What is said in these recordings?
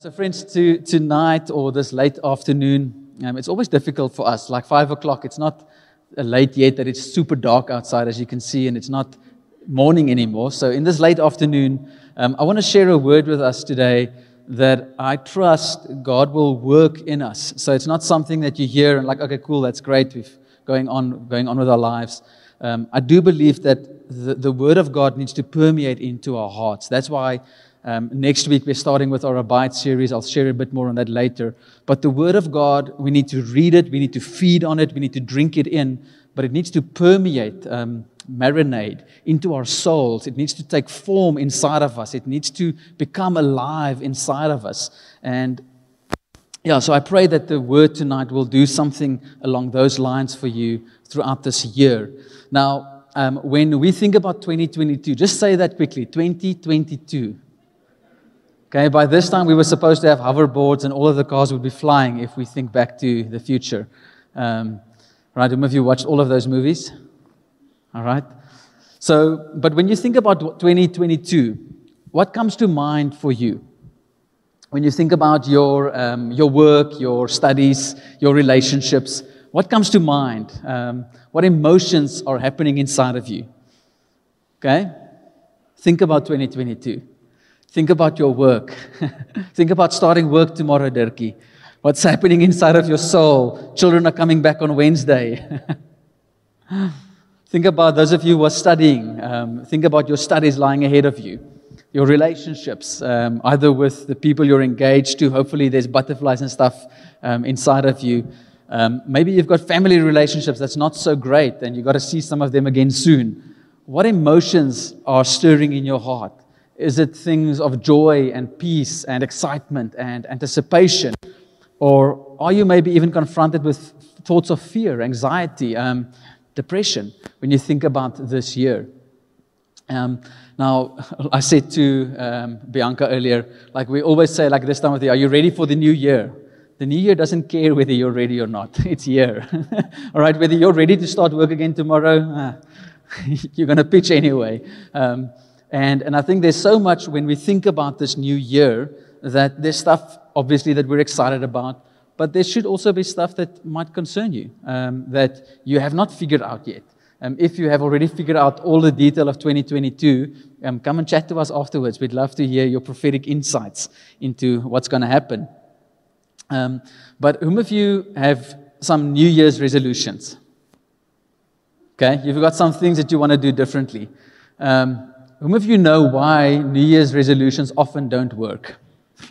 So, friends, to, tonight or this late afternoon, um, it's always difficult for us. Like five o'clock, it's not late yet that it's super dark outside, as you can see, and it's not morning anymore. So, in this late afternoon, um, I want to share a word with us today that I trust God will work in us. So, it's not something that you hear and like, okay, cool, that's great, we've going on, going on with our lives. Um, I do believe that the, the word of God needs to permeate into our hearts. That's why um, next week, we're starting with our Abide series. I'll share a bit more on that later. But the Word of God, we need to read it, we need to feed on it, we need to drink it in, but it needs to permeate, um, marinate into our souls. It needs to take form inside of us, it needs to become alive inside of us. And yeah, so I pray that the Word tonight will do something along those lines for you throughout this year. Now, um, when we think about 2022, just say that quickly 2022. Okay, by this time we were supposed to have hoverboards and all of the cars would be flying if we think back to the future. Um, right, some of you watched all of those movies? All right. So, but when you think about 2022, what comes to mind for you? When you think about your, um, your work, your studies, your relationships, what comes to mind? Um, what emotions are happening inside of you? Okay? Think about 2022. Think about your work. Think about starting work tomorrow, Dirkie. What's happening inside of your soul? Children are coming back on Wednesday. think about those of you who are studying. Um, think about your studies lying ahead of you. Your relationships, um, either with the people you're engaged to, hopefully there's butterflies and stuff um, inside of you. Um, maybe you've got family relationships that's not so great and you've got to see some of them again soon. What emotions are stirring in your heart? Is it things of joy and peace and excitement and anticipation? Or are you maybe even confronted with thoughts of fear, anxiety, um, depression when you think about this year? Um, now, I said to um, Bianca earlier, like we always say, like this time of the year, are you ready for the new year? The new year doesn't care whether you're ready or not. It's here. All right, whether you're ready to start work again tomorrow, uh, you're going to pitch anyway. Um, and, and I think there's so much when we think about this new year that there's stuff, obviously, that we're excited about, but there should also be stuff that might concern you um, that you have not figured out yet. Um, if you have already figured out all the detail of 2022, um, come and chat to us afterwards. We'd love to hear your prophetic insights into what's going to happen. Um, but whom of you have some New Year's resolutions? Okay, you've got some things that you want to do differently. Um, whom of you know why New Year's resolutions often don't work?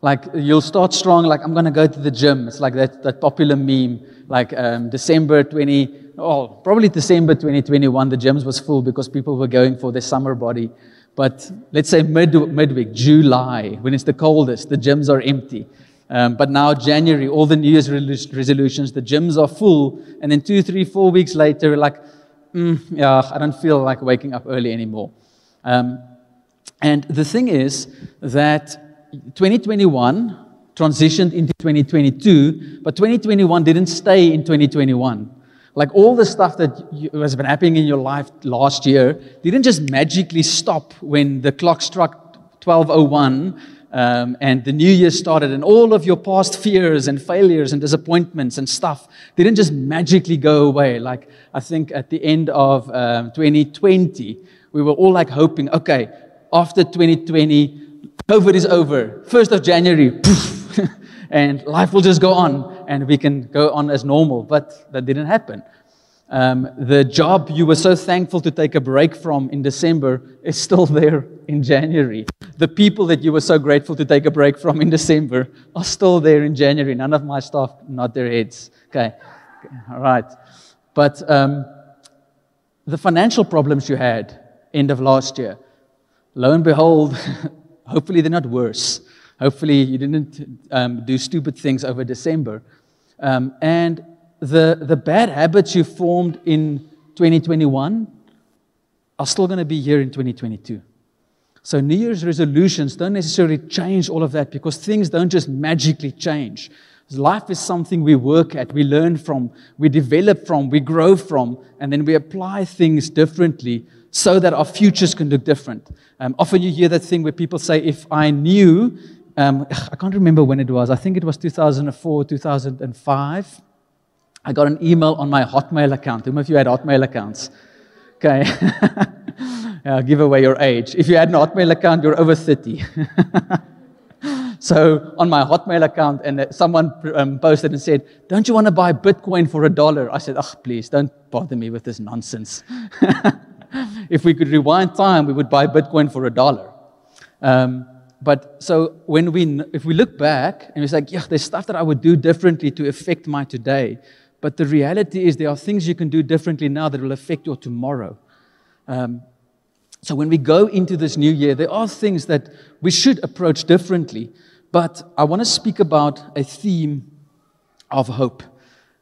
like, you'll start strong, like, I'm going to go to the gym. It's like that, that popular meme, like um, December 20, oh, probably December 2021, the gyms was full because people were going for their summer body. But let's say mid, midweek, July, when it's the coldest, the gyms are empty. Um, but now, January, all the New Year's resolutions, the gyms are full. And then two, three, four weeks later, like, mm, yeah, I don't feel like waking up early anymore. Um, and the thing is that 2021 transitioned into 2022, but 2021 didn't stay in 2021. Like all the stuff that has been happening in your life last year didn't just magically stop when the clock struck 1201 um, and the new year started, and all of your past fears and failures and disappointments and stuff didn't just magically go away. Like, I think at the end of um, 2020, we were all like hoping, okay, after 2020, COVID is over. 1st of January, poof, and life will just go on, and we can go on as normal. But that didn't happen. Um, the job you were so thankful to take a break from in December is still there in January. The people that you were so grateful to take a break from in December are still there in January. None of my staff nod their heads. Okay, all right. But um, the financial problems you had end of last year, lo and behold, hopefully they're not worse. Hopefully you didn't um, do stupid things over December. Um, and the, the bad habits you formed in 2021 are still going to be here in 2022. So, New Year's resolutions don't necessarily change all of that because things don't just magically change. Life is something we work at, we learn from, we develop from, we grow from, and then we apply things differently so that our futures can look different. Um, often you hear that thing where people say, if I knew, um, I can't remember when it was, I think it was 2004, 2005. I got an email on my Hotmail account. Who of you had Hotmail accounts? Okay. yeah, give away your age. If you had an Hotmail account, you're over 30. so on my Hotmail account, and uh, someone um, posted and said, Don't you want to buy Bitcoin for a dollar? I said, Oh, please, don't bother me with this nonsense. if we could rewind time, we would buy Bitcoin for a dollar. Um, but so when we, if we look back and we say, yeah, there's stuff that I would do differently to affect my today. But the reality is there are things you can do differently now that will affect your tomorrow. Um, so when we go into this new year, there are things that we should approach differently. But I want to speak about a theme of hope.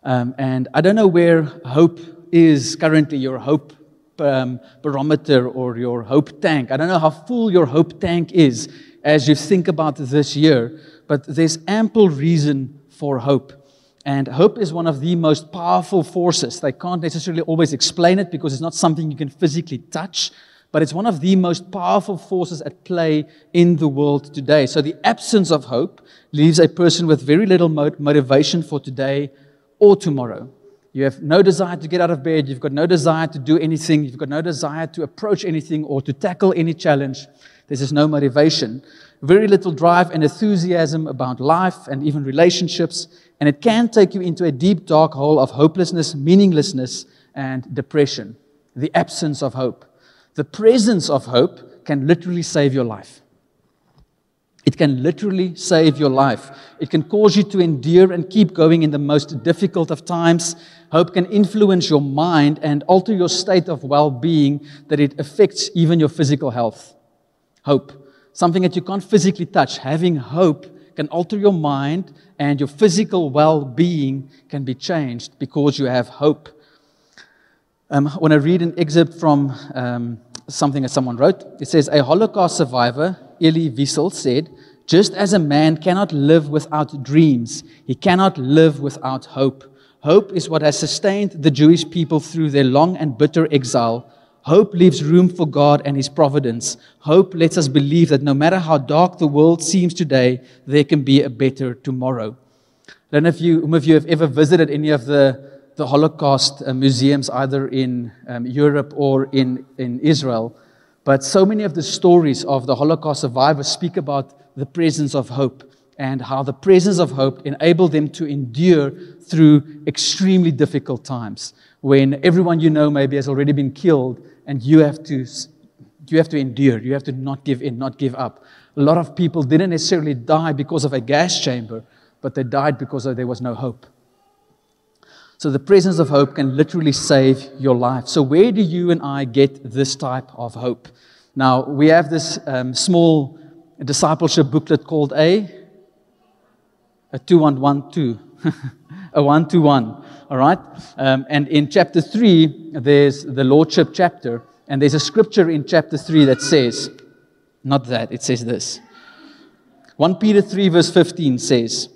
Um, and I don't know where hope is currently, your hope um, barometer or your hope tank. I don't know how full your hope tank is as you think about this year, but there's ample reason for hope. And hope is one of the most powerful forces. They can't necessarily always explain it because it's not something you can physically touch, but it's one of the most powerful forces at play in the world today. So the absence of hope leaves a person with very little motivation for today or tomorrow. You have no desire to get out of bed. You've got no desire to do anything. You've got no desire to approach anything or to tackle any challenge. There's just no motivation. Very little drive and enthusiasm about life and even relationships. And it can take you into a deep, dark hole of hopelessness, meaninglessness, and depression. The absence of hope. The presence of hope can literally save your life. It can literally save your life. It can cause you to endure and keep going in the most difficult of times. Hope can influence your mind and alter your state of well being that it affects even your physical health. Hope, something that you can't physically touch. Having hope can alter your mind and your physical well being can be changed because you have hope. Um, when I read an excerpt from um, something that someone wrote, it says, A Holocaust survivor Elie Wiesel said, Just as a man cannot live without dreams, he cannot live without hope. Hope is what has sustained the Jewish people through their long and bitter exile. Hope leaves room for God and His providence. Hope lets us believe that no matter how dark the world seems today, there can be a better tomorrow. I don't know if you, whom of you have ever visited any of the, the Holocaust uh, museums, either in um, Europe or in, in Israel. But so many of the stories of the Holocaust survivors speak about the presence of hope and how the presence of hope enabled them to endure through extremely difficult times when everyone you know maybe has already been killed and you have to you have to endure you have to not give in not give up a lot of people didn't necessarily die because of a gas chamber but they died because there was no hope so the presence of hope can literally save your life. So where do you and I get this type of hope? Now we have this um, small discipleship booklet called a a two one one two, a one to one. All right, um, and in chapter three there's the lordship chapter, and there's a scripture in chapter three that says, not that it says this. 1 Peter 3, verse 15 says,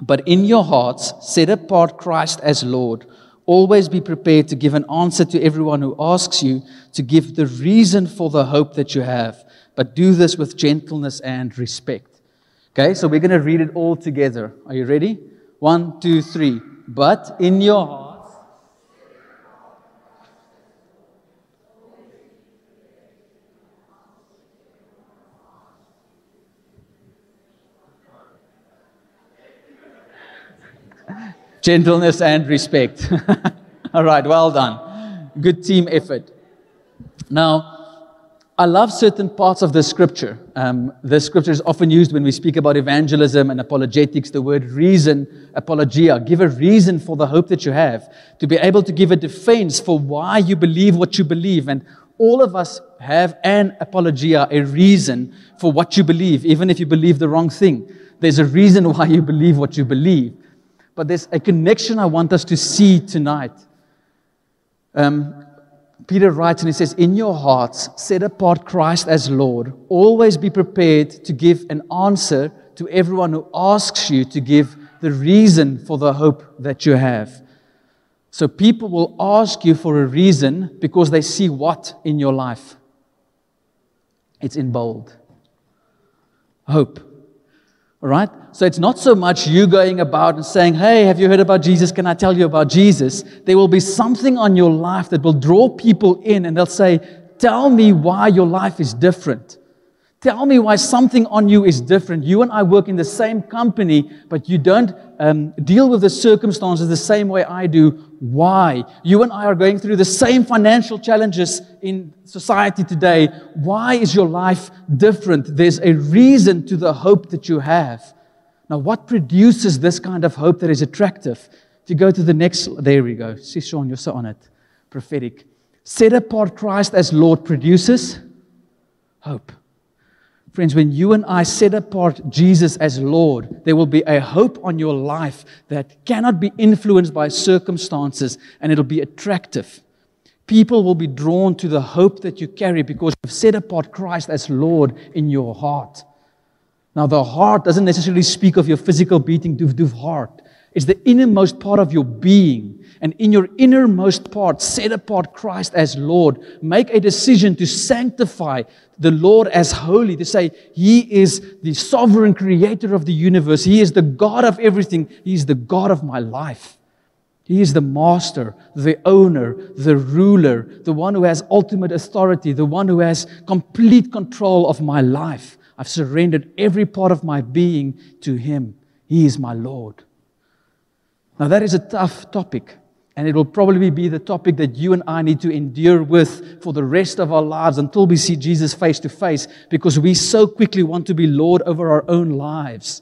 but in your hearts, set apart Christ as Lord. Always be prepared to give an answer to everyone who asks you, to give the reason for the hope that you have. But do this with gentleness and respect. Okay, so we're going to read it all together. Are you ready? One, two, three. But in your heart, gentleness and respect. All right, well done. Good team effort. Now, I love certain parts of the scripture. Um, the scripture is often used when we speak about evangelism and apologetics, the word reason, apologia. Give a reason for the hope that you have, to be able to give a defense for why you believe what you believe. And all of us have an apologia, a reason for what you believe, even if you believe the wrong thing. There's a reason why you believe what you believe but there's a connection I want us to see tonight. Um, Peter writes and he says, In your hearts, set apart Christ as Lord. Always be prepared to give an answer to everyone who asks you to give the reason for the hope that you have. So people will ask you for a reason because they see what in your life? It's in bold. Hope. All right? So it's not so much you going about and saying, Hey, have you heard about Jesus? Can I tell you about Jesus? There will be something on your life that will draw people in and they'll say, Tell me why your life is different. Tell me why something on you is different. You and I work in the same company, but you don't um, deal with the circumstances the same way I do. Why? You and I are going through the same financial challenges in society today. Why is your life different? There's a reason to the hope that you have. Now, what produces this kind of hope that is attractive? You go to the next, there we go. See, Sean, you're so on it. Prophetic. Set apart Christ as Lord produces hope. Friends, when you and I set apart Jesus as Lord, there will be a hope on your life that cannot be influenced by circumstances and it'll be attractive. People will be drawn to the hope that you carry because you've set apart Christ as Lord in your heart. Now, the heart doesn't necessarily speak of your physical beating, doof heart. It's the innermost part of your being and in your innermost part, set apart Christ as Lord. Make a decision to sanctify the Lord as holy, to say, He is the sovereign creator of the universe. He is the God of everything. He is the God of my life. He is the master, the owner, the ruler, the one who has ultimate authority, the one who has complete control of my life. I've surrendered every part of my being to Him. He is my Lord. Now, that is a tough topic. And it will probably be the topic that you and I need to endure with for the rest of our lives until we see Jesus face to face because we so quickly want to be Lord over our own lives.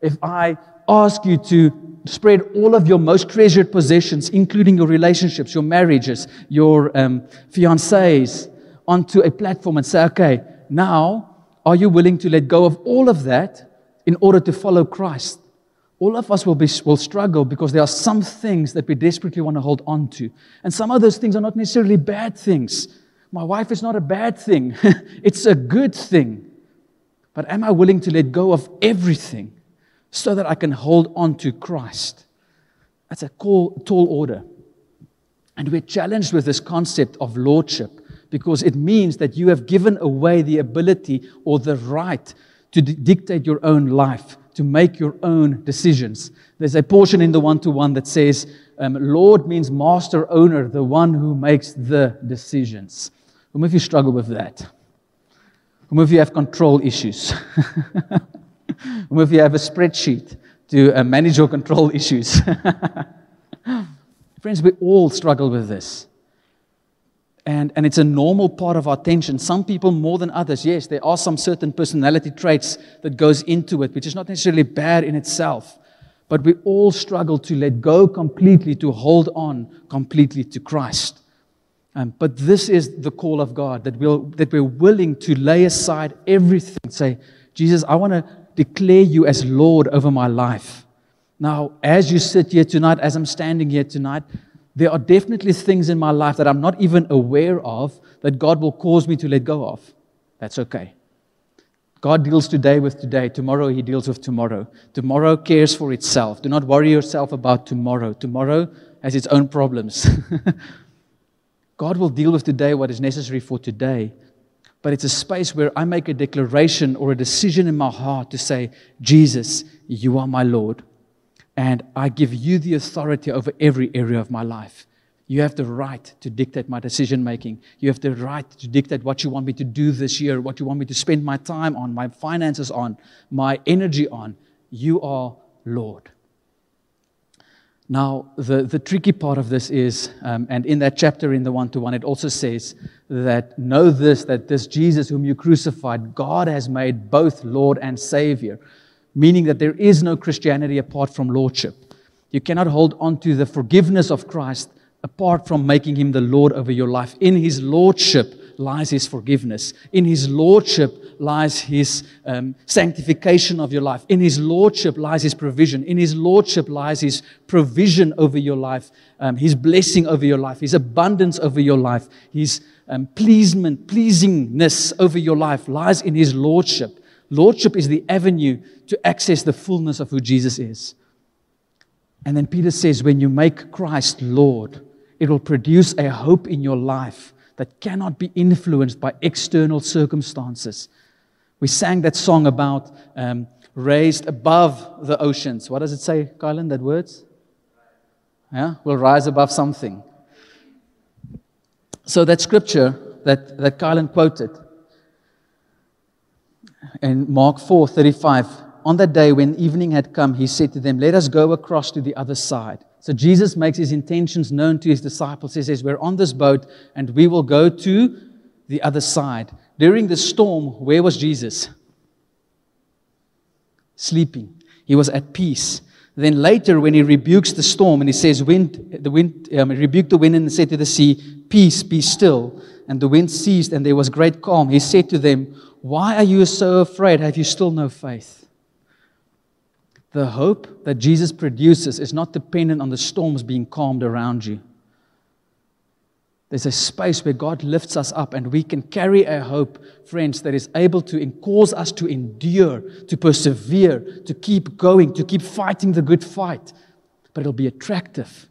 If I ask you to spread all of your most treasured possessions, including your relationships, your marriages, your um, fiancés, onto a platform and say, okay, now are you willing to let go of all of that in order to follow Christ? All of us will, be, will struggle because there are some things that we desperately want to hold on to. And some of those things are not necessarily bad things. My wife is not a bad thing, it's a good thing. But am I willing to let go of everything so that I can hold on to Christ? That's a call, tall order. And we're challenged with this concept of lordship because it means that you have given away the ability or the right to d- dictate your own life to make your own decisions. There's a portion in the one to one that says, um, Lord means master owner, the one who makes the decisions. Whom of you struggle with that? Whom of you have control issues? Whom of you have a spreadsheet to uh, manage your control issues? Friends, we all struggle with this. And, and it's a normal part of our tension. Some people more than others. Yes, there are some certain personality traits that goes into it, which is not necessarily bad in itself. But we all struggle to let go completely, to hold on completely to Christ. Um, but this is the call of God that, we'll, that we're willing to lay aside everything. Say, Jesus, I want to declare you as Lord over my life. Now, as you sit here tonight, as I'm standing here tonight, there are definitely things in my life that I'm not even aware of that God will cause me to let go of. That's okay. God deals today with today. Tomorrow, He deals with tomorrow. Tomorrow cares for itself. Do not worry yourself about tomorrow. Tomorrow has its own problems. God will deal with today what is necessary for today. But it's a space where I make a declaration or a decision in my heart to say, Jesus, you are my Lord and I give you the authority over every area of my life. You have the right to dictate my decision making. You have the right to dictate what you want me to do this year, what you want me to spend my time on, my finances on, my energy on. You are Lord. Now, the, the tricky part of this is, um, and in that chapter in the one to one, it also says that know this, that this Jesus whom you crucified, God has made both Lord and Savior meaning that there is no Christianity apart from lordship. You cannot hold on to the forgiveness of Christ apart from making him the Lord over your life. In his lordship lies his forgiveness. In his lordship lies his um, sanctification of your life. In his lordship lies his provision. In his lordship lies his provision over your life, um, his blessing over your life, his abundance over your life, his um, pleasement, pleasingness over your life lies in his lordship. Lordship is the avenue to access the fullness of who Jesus is. And then Peter says, when you make Christ Lord, it will produce a hope in your life that cannot be influenced by external circumstances. We sang that song about um, raised above the oceans. What does it say, Kylan, that words? Yeah, we'll rise above something. So that scripture that, that Kylan quoted in Mark 4 35, on that day when evening had come, he said to them, Let us go across to the other side. So Jesus makes his intentions known to his disciples. He says, We're on this boat and we will go to the other side. During the storm, where was Jesus? Sleeping. He was at peace. Then later, when he rebukes the storm and he says, wind, the wind, um, rebuked the wind and said to the sea, Peace, be still. And the wind ceased and there was great calm. He said to them, Why are you so afraid? Have you still no faith? The hope that Jesus produces is not dependent on the storms being calmed around you. There's a space where God lifts us up and we can carry a hope, friends, that is able to cause us to endure, to persevere, to keep going, to keep fighting the good fight. But it'll be attractive.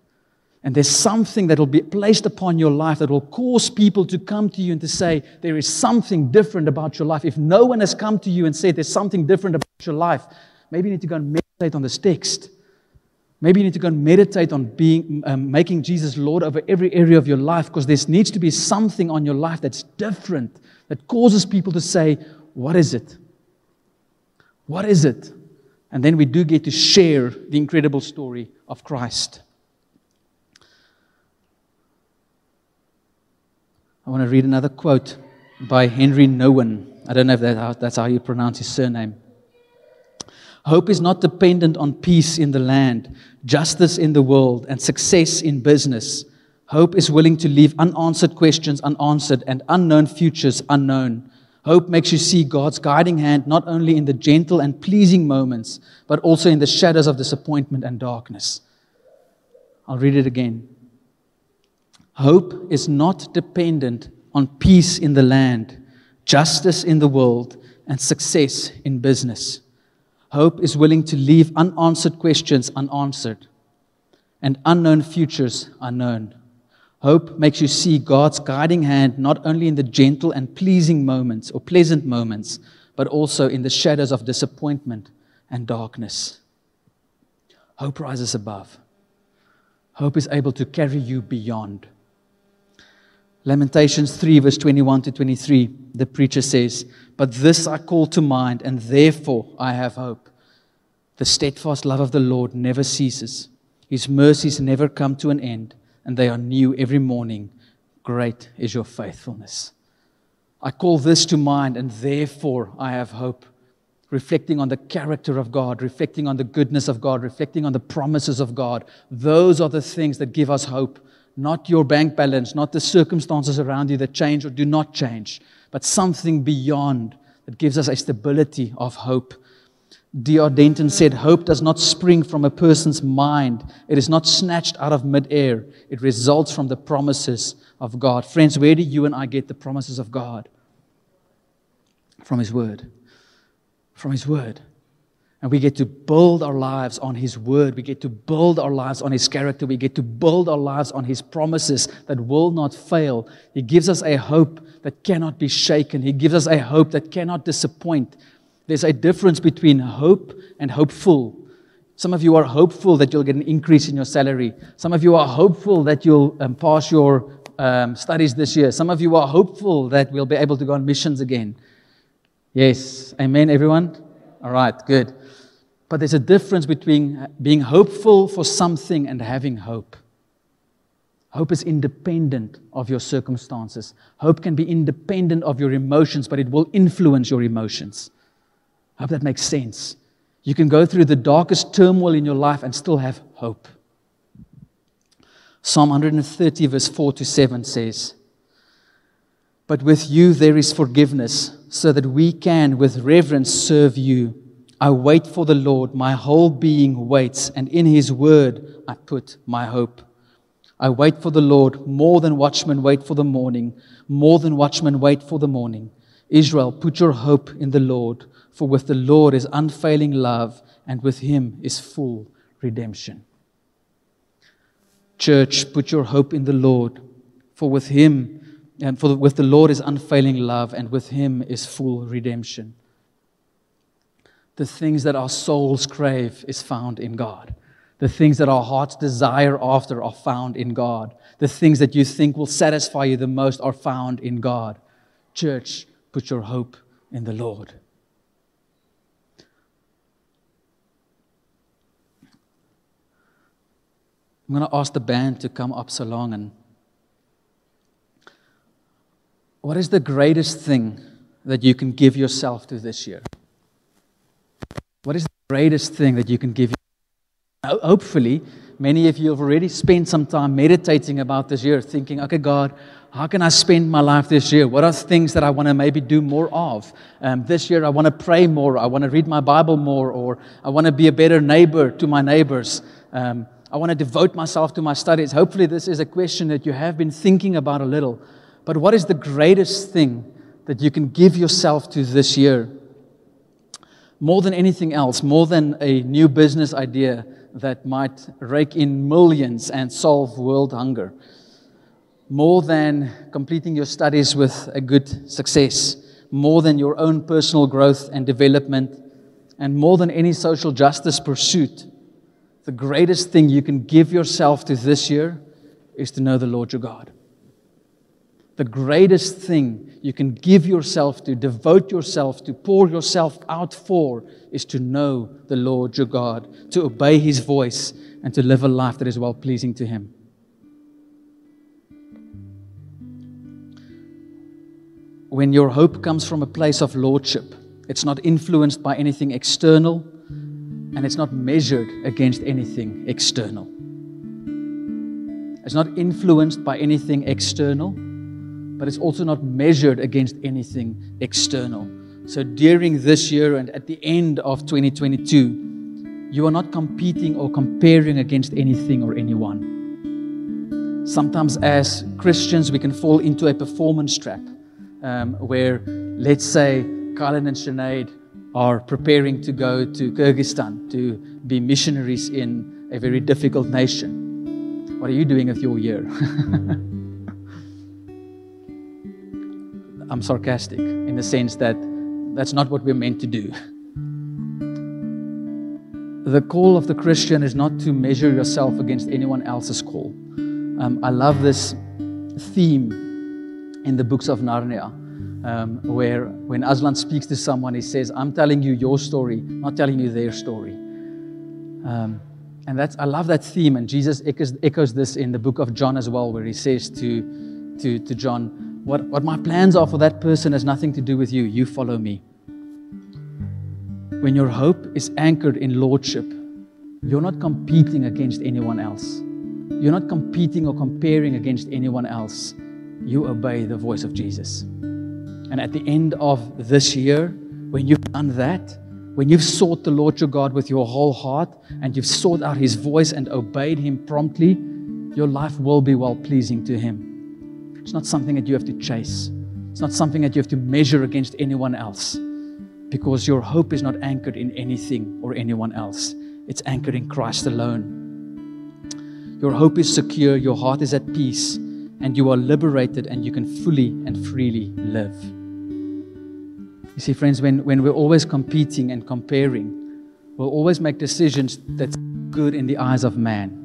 And there's something that will be placed upon your life that will cause people to come to you and to say, There is something different about your life. If no one has come to you and said, There's something different about your life, maybe you need to go and meditate on this text Maybe you need to go and meditate on being, um, making Jesus Lord over every area of your life because there needs to be something on your life that's different, that causes people to say, What is it? What is it? And then we do get to share the incredible story of Christ. I want to read another quote by Henry Nouwen. I don't know if that, that's how you pronounce his surname. Hope is not dependent on peace in the land, justice in the world, and success in business. Hope is willing to leave unanswered questions unanswered and unknown futures unknown. Hope makes you see God's guiding hand not only in the gentle and pleasing moments, but also in the shadows of disappointment and darkness. I'll read it again. Hope is not dependent on peace in the land, justice in the world, and success in business. Hope is willing to leave unanswered questions unanswered and unknown futures unknown. Hope makes you see God's guiding hand not only in the gentle and pleasing moments or pleasant moments, but also in the shadows of disappointment and darkness. Hope rises above. Hope is able to carry you beyond. Lamentations 3, verse 21 to 23, the preacher says, But this I call to mind, and therefore I have hope. The steadfast love of the Lord never ceases, His mercies never come to an end, and they are new every morning. Great is your faithfulness. I call this to mind, and therefore I have hope. Reflecting on the character of God, reflecting on the goodness of God, reflecting on the promises of God. Those are the things that give us hope not your bank balance, not the circumstances around you that change or do not change, but something beyond that gives us a stability of hope. D.R. Denton said, Hope does not spring from a person's mind. It is not snatched out of midair. It results from the promises of God. Friends, where do you and I get the promises of God? From His Word. From His Word. And we get to build our lives on His word. We get to build our lives on His character. We get to build our lives on His promises that will not fail. He gives us a hope that cannot be shaken. He gives us a hope that cannot disappoint. There's a difference between hope and hopeful. Some of you are hopeful that you'll get an increase in your salary. Some of you are hopeful that you'll um, pass your um, studies this year. Some of you are hopeful that we'll be able to go on missions again. Yes. Amen, everyone? All right, good. But there's a difference between uh, being hopeful for something and having hope. Hope is independent of your circumstances. Hope can be independent of your emotions, but it will influence your emotions. I hope that makes sense. You can go through the darkest turmoil in your life and still have hope. Psalm 130, verse 4 to 7 says, But with you there is forgiveness, so that we can with reverence serve you. I wait for the Lord, my whole being waits, and in his word I put my hope. I wait for the Lord more than watchmen wait for the morning, more than watchmen wait for the morning. Israel, put your hope in the Lord, for with the Lord is unfailing love, and with him is full redemption. Church, put your hope in the Lord, for with him and for the, with the Lord is unfailing love, and with him is full redemption. The things that our souls crave is found in God. The things that our hearts desire after are found in God. The things that you think will satisfy you the most are found in God. Church, put your hope in the Lord. I'm going to ask the band to come up so long and what is the greatest thing that you can give yourself to this year? What is the greatest thing that you can give? Hopefully, many of you have already spent some time meditating about this year, thinking, okay, God, how can I spend my life this year? What are things that I want to maybe do more of? Um, this year, I want to pray more. I want to read my Bible more, or I want to be a better neighbor to my neighbors. Um, I want to devote myself to my studies. Hopefully, this is a question that you have been thinking about a little. But what is the greatest thing that you can give yourself to this year? More than anything else, more than a new business idea that might rake in millions and solve world hunger, more than completing your studies with a good success, more than your own personal growth and development, and more than any social justice pursuit the greatest thing you can give yourself to this year is to know the Lord your God. The greatest thing you can give yourself to, devote yourself to, pour yourself out for, is to know the Lord your God, to obey his voice, and to live a life that is well pleasing to him. When your hope comes from a place of lordship, it's not influenced by anything external and it's not measured against anything external. It's not influenced by anything external, but it's also not measured against anything external. So during this year and at the end of 2022, you are not competing or comparing against anything or anyone. Sometimes, as Christians, we can fall into a performance trap um, where, let's say, Colin and Sinead are preparing to go to Kyrgyzstan to be missionaries in a very difficult nation. What are you doing with your year? I'm sarcastic in the sense that that's not what we're meant to do. The call of the Christian is not to measure yourself against anyone else's call. Um, I love this theme in the books of Narnia um, where when Aslan speaks to someone, he says, I'm telling you your story, not telling you their story. Um, and that's, I love that theme. And Jesus echoes, echoes, this in the book of John as well, where he says to, to, to John, what, what my plans are for that person has nothing to do with you. You follow me. When your hope is anchored in lordship, you're not competing against anyone else. You're not competing or comparing against anyone else. You obey the voice of Jesus. And at the end of this year, when you've done that, when you've sought the Lord your God with your whole heart and you've sought out his voice and obeyed him promptly, your life will be well pleasing to him. It's not something that you have to chase, it's not something that you have to measure against anyone else because your hope is not anchored in anything or anyone else, it's anchored in Christ alone. Your hope is secure, your heart is at peace, and you are liberated and you can fully and freely live. You see, friends, when, when we're always competing and comparing, we'll always make decisions that's good in the eyes of man.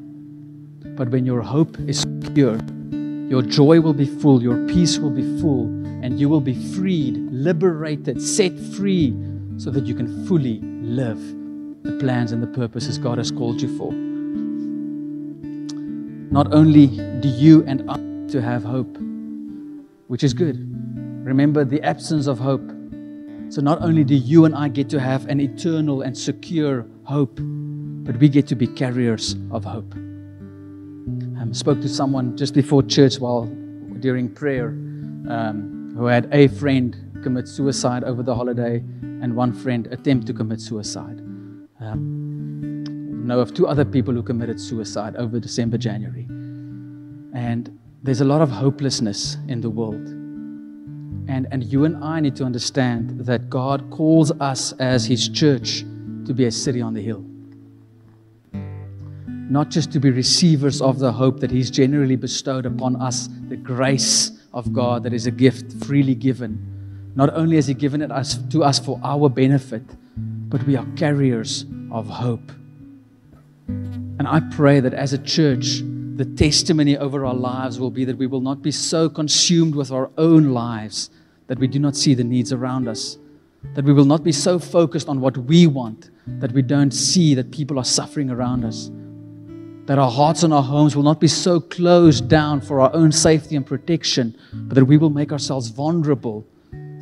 But when your hope is pure, your joy will be full, your peace will be full, and you will be freed, liberated, set free, so that you can fully live the plans and the purposes God has called you for. Not only do you and I to have hope, which is good. Remember the absence of hope so not only do you and I get to have an eternal and secure hope, but we get to be carriers of hope. Um, spoke to someone just before church while during prayer um, who had a friend commit suicide over the holiday and one friend attempt to commit suicide. Um, know of two other people who committed suicide over December, January. And there's a lot of hopelessness in the world. And, and you and I need to understand that God calls us as His church to be a city on the hill. Not just to be receivers of the hope that He's generally bestowed upon us, the grace of God that is a gift freely given. Not only has He given it us, to us for our benefit, but we are carriers of hope. And I pray that as a church, the testimony over our lives will be that we will not be so consumed with our own lives that we do not see the needs around us, that we will not be so focused on what we want that we don't see that people are suffering around us, that our hearts and our homes will not be so closed down for our own safety and protection, but that we will make ourselves vulnerable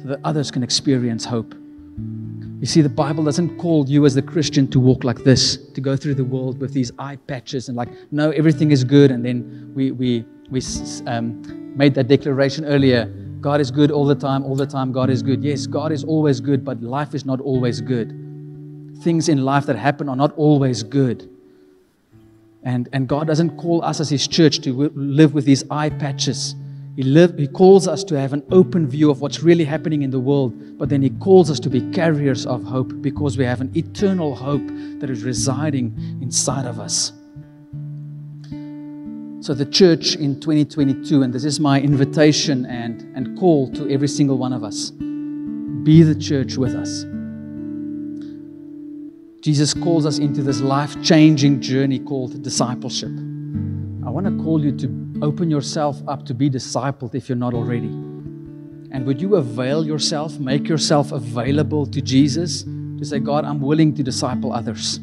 so that others can experience hope. You see, the Bible doesn't call you as the Christian to walk like this, to go through the world with these eye patches and like, no, everything is good. And then we, we, we um, made that declaration earlier God is good all the time, all the time, God is good. Yes, God is always good, but life is not always good. Things in life that happen are not always good. And, and God doesn't call us as His church to live with these eye patches he, live, he calls us to have an open view of what's really happening in the world, but then He calls us to be carriers of hope because we have an eternal hope that is residing inside of us. So, the church in 2022, and this is my invitation and, and call to every single one of us be the church with us. Jesus calls us into this life changing journey called discipleship. I want to call you to open yourself up to be discipled if you're not already. And would you avail yourself, make yourself available to Jesus to say, God, I'm willing to disciple others?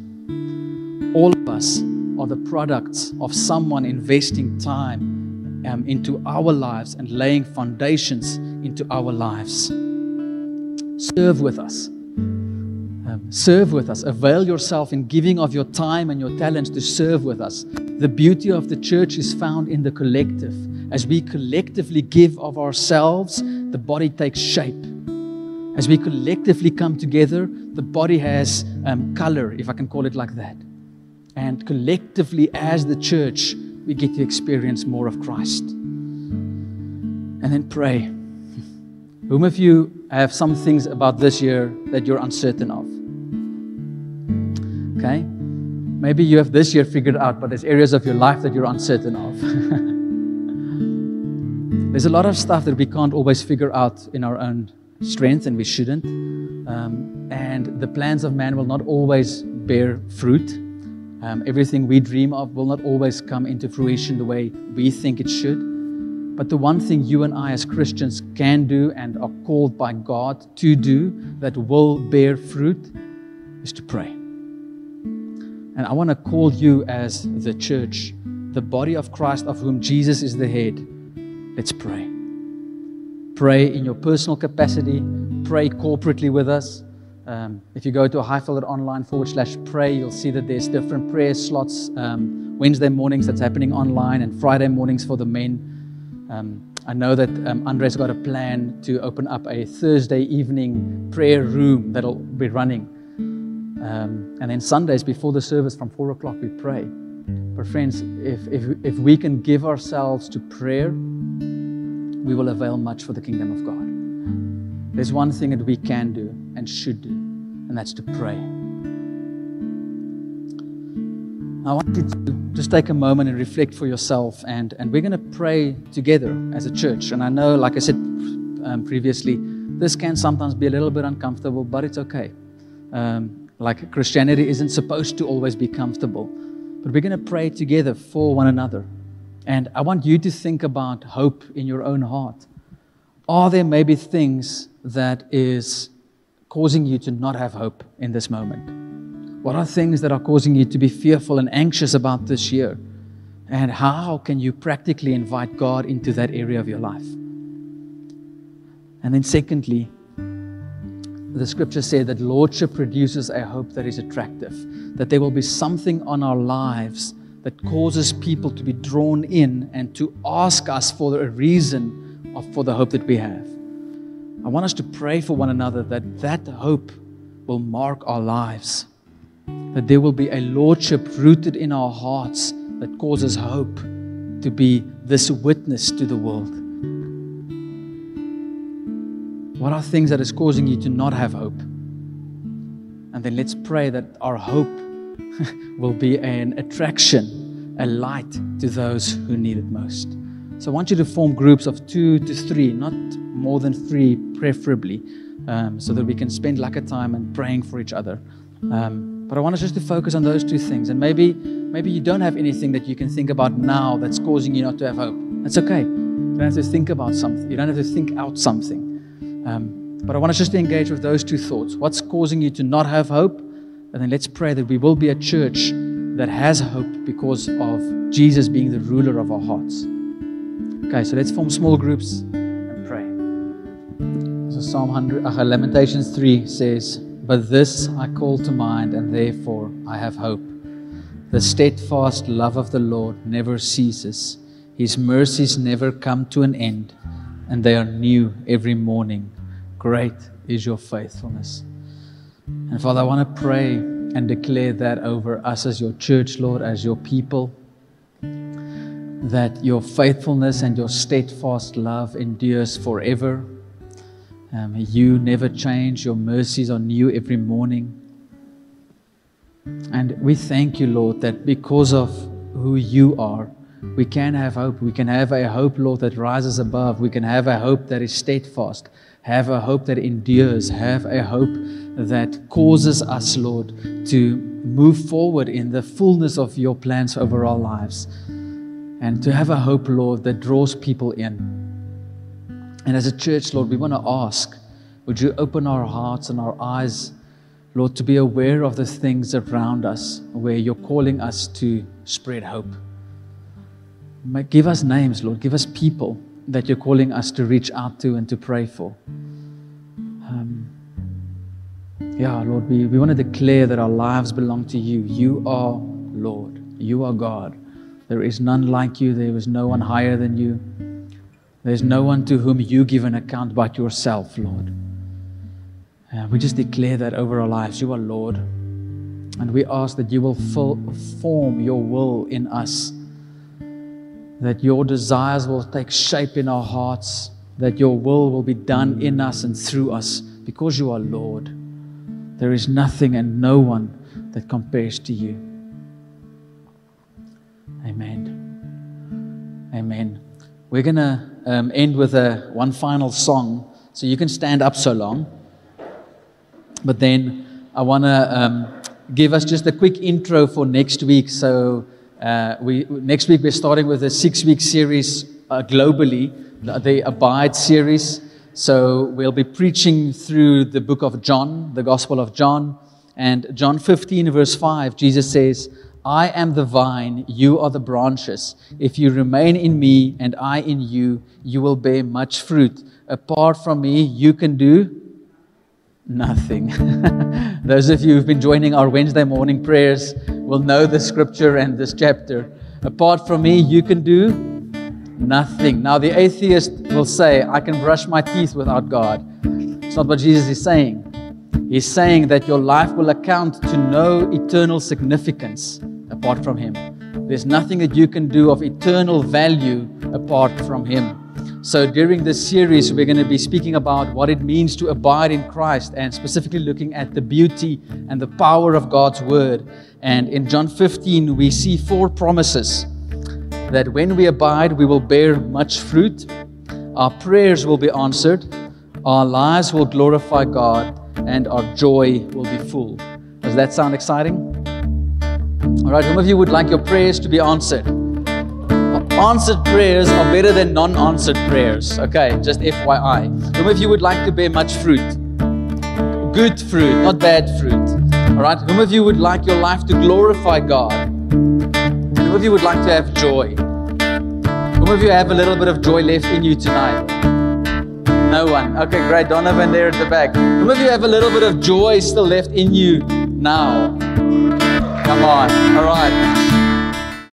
All of us are the products of someone investing time um, into our lives and laying foundations into our lives. Serve with us. Serve with us. Avail yourself in giving of your time and your talents to serve with us. The beauty of the church is found in the collective. As we collectively give of ourselves, the body takes shape. As we collectively come together, the body has um, color, if I can call it like that. And collectively, as the church, we get to experience more of Christ. And then pray. Whom of you have some things about this year that you're uncertain of? Okay? Maybe you have this year figured out, but there's areas of your life that you're uncertain of. there's a lot of stuff that we can't always figure out in our own strength, and we shouldn't. Um, and the plans of man will not always bear fruit. Um, everything we dream of will not always come into fruition the way we think it should. But the one thing you and I, as Christians, can do and are called by God to do that will bear fruit is to pray. And I want to call you as the church, the body of Christ of whom Jesus is the head. Let's pray. Pray in your personal capacity, pray corporately with us. Um, if you go to Highfield online forward slash pray, you'll see that there's different prayer slots. Um, Wednesday mornings that's happening online, and Friday mornings for the men. Um, I know that um, Andre's got a plan to open up a Thursday evening prayer room that'll be running. Um, and then Sundays before the service from 4 o'clock, we pray. But, friends, if, if, if we can give ourselves to prayer, we will avail much for the kingdom of God. There's one thing that we can do and should do, and that's to pray. I want you to just take a moment and reflect for yourself, and, and we're going to pray together as a church. And I know, like I said um, previously, this can sometimes be a little bit uncomfortable, but it's okay. Um, like Christianity isn't supposed to always be comfortable. But we're going to pray together for one another. And I want you to think about hope in your own heart. Are there maybe things that is causing you to not have hope in this moment? What are things that are causing you to be fearful and anxious about this year? And how can you practically invite God into that area of your life? And then, secondly, the scripture said that lordship produces a hope that is attractive, that there will be something on our lives that causes people to be drawn in and to ask us for a reason of, for the hope that we have. I want us to pray for one another that that hope will mark our lives, that there will be a lordship rooted in our hearts that causes hope to be this witness to the world. What are things that is causing you to not have hope? And then let's pray that our hope will be an attraction, a light to those who need it most. So I want you to form groups of two to three, not more than three, preferably, um, so that we can spend like a time and praying for each other. Um, but I want us just to focus on those two things. And maybe, maybe you don't have anything that you can think about now that's causing you not to have hope. That's okay. You don't have to think about something. You don't have to think out something. Um, but I want us just to engage with those two thoughts. What's causing you to not have hope? And then let's pray that we will be a church that has hope because of Jesus being the ruler of our hearts. Okay, so let's form small groups and pray. So Psalm 100, uh, Lamentations 3 says, But this I call to mind, and therefore I have hope. The steadfast love of the Lord never ceases. His mercies never come to an end, and they are new every morning. Great is your faithfulness. And Father, I want to pray and declare that over us as your church, Lord, as your people that your faithfulness and your steadfast love endures forever. Um, you never change, your mercies are new every morning. And we thank you, Lord, that because of who you are, we can have hope. We can have a hope, Lord, that rises above. We can have a hope that is steadfast, have a hope that endures, have a hope that causes us, Lord, to move forward in the fullness of your plans over our lives and to have a hope, Lord, that draws people in. And as a church, Lord, we want to ask would you open our hearts and our eyes, Lord, to be aware of the things around us where you're calling us to spread hope? Give us names, Lord. Give us people that you're calling us to reach out to and to pray for. Um, yeah, Lord, we, we want to declare that our lives belong to you. You are Lord. You are God. There is none like you. There is no one higher than you. There's no one to whom you give an account but yourself, Lord. Uh, we just declare that over our lives. You are Lord. And we ask that you will form your will in us, that your desires will take shape in our hearts, that your will will be done in us and through us because you are Lord. There is nothing and no one that compares to you. Amen. Amen. We're going to um, end with a, one final song. So you can stand up so long. But then I want to um, give us just a quick intro for next week. So uh, we, next week we're starting with a six week series uh, globally, the, the Abide series. So we'll be preaching through the book of John, the Gospel of John. And John 15, verse 5, Jesus says, I am the vine, you are the branches. If you remain in me and I in you, you will bear much fruit. Apart from me, you can do nothing. Those of you who've been joining our Wednesday morning prayers will know the scripture and this chapter. Apart from me, you can do nothing. Now, the atheist will say, I can brush my teeth without God. It's not what Jesus is saying. He's saying that your life will account to no eternal significance apart from Him. There's nothing that you can do of eternal value apart from Him. So, during this series, we're going to be speaking about what it means to abide in Christ and specifically looking at the beauty and the power of God's Word. And in John 15, we see four promises that when we abide, we will bear much fruit, our prayers will be answered, our lives will glorify God, and our joy will be full. Does that sound exciting? All right, whom of you would like your prayers to be answered? Answered prayers are better than non answered prayers. Okay, just FYI. Whom of you would like to bear much fruit? Good fruit, not bad fruit. All right, whom of you would like your life to glorify God? Whom of you would like to have joy? Whom of you have a little bit of joy left in you tonight? No one. Okay, great. Donovan there at the back. Whom of you have a little bit of joy still left in you now? Come on. All right.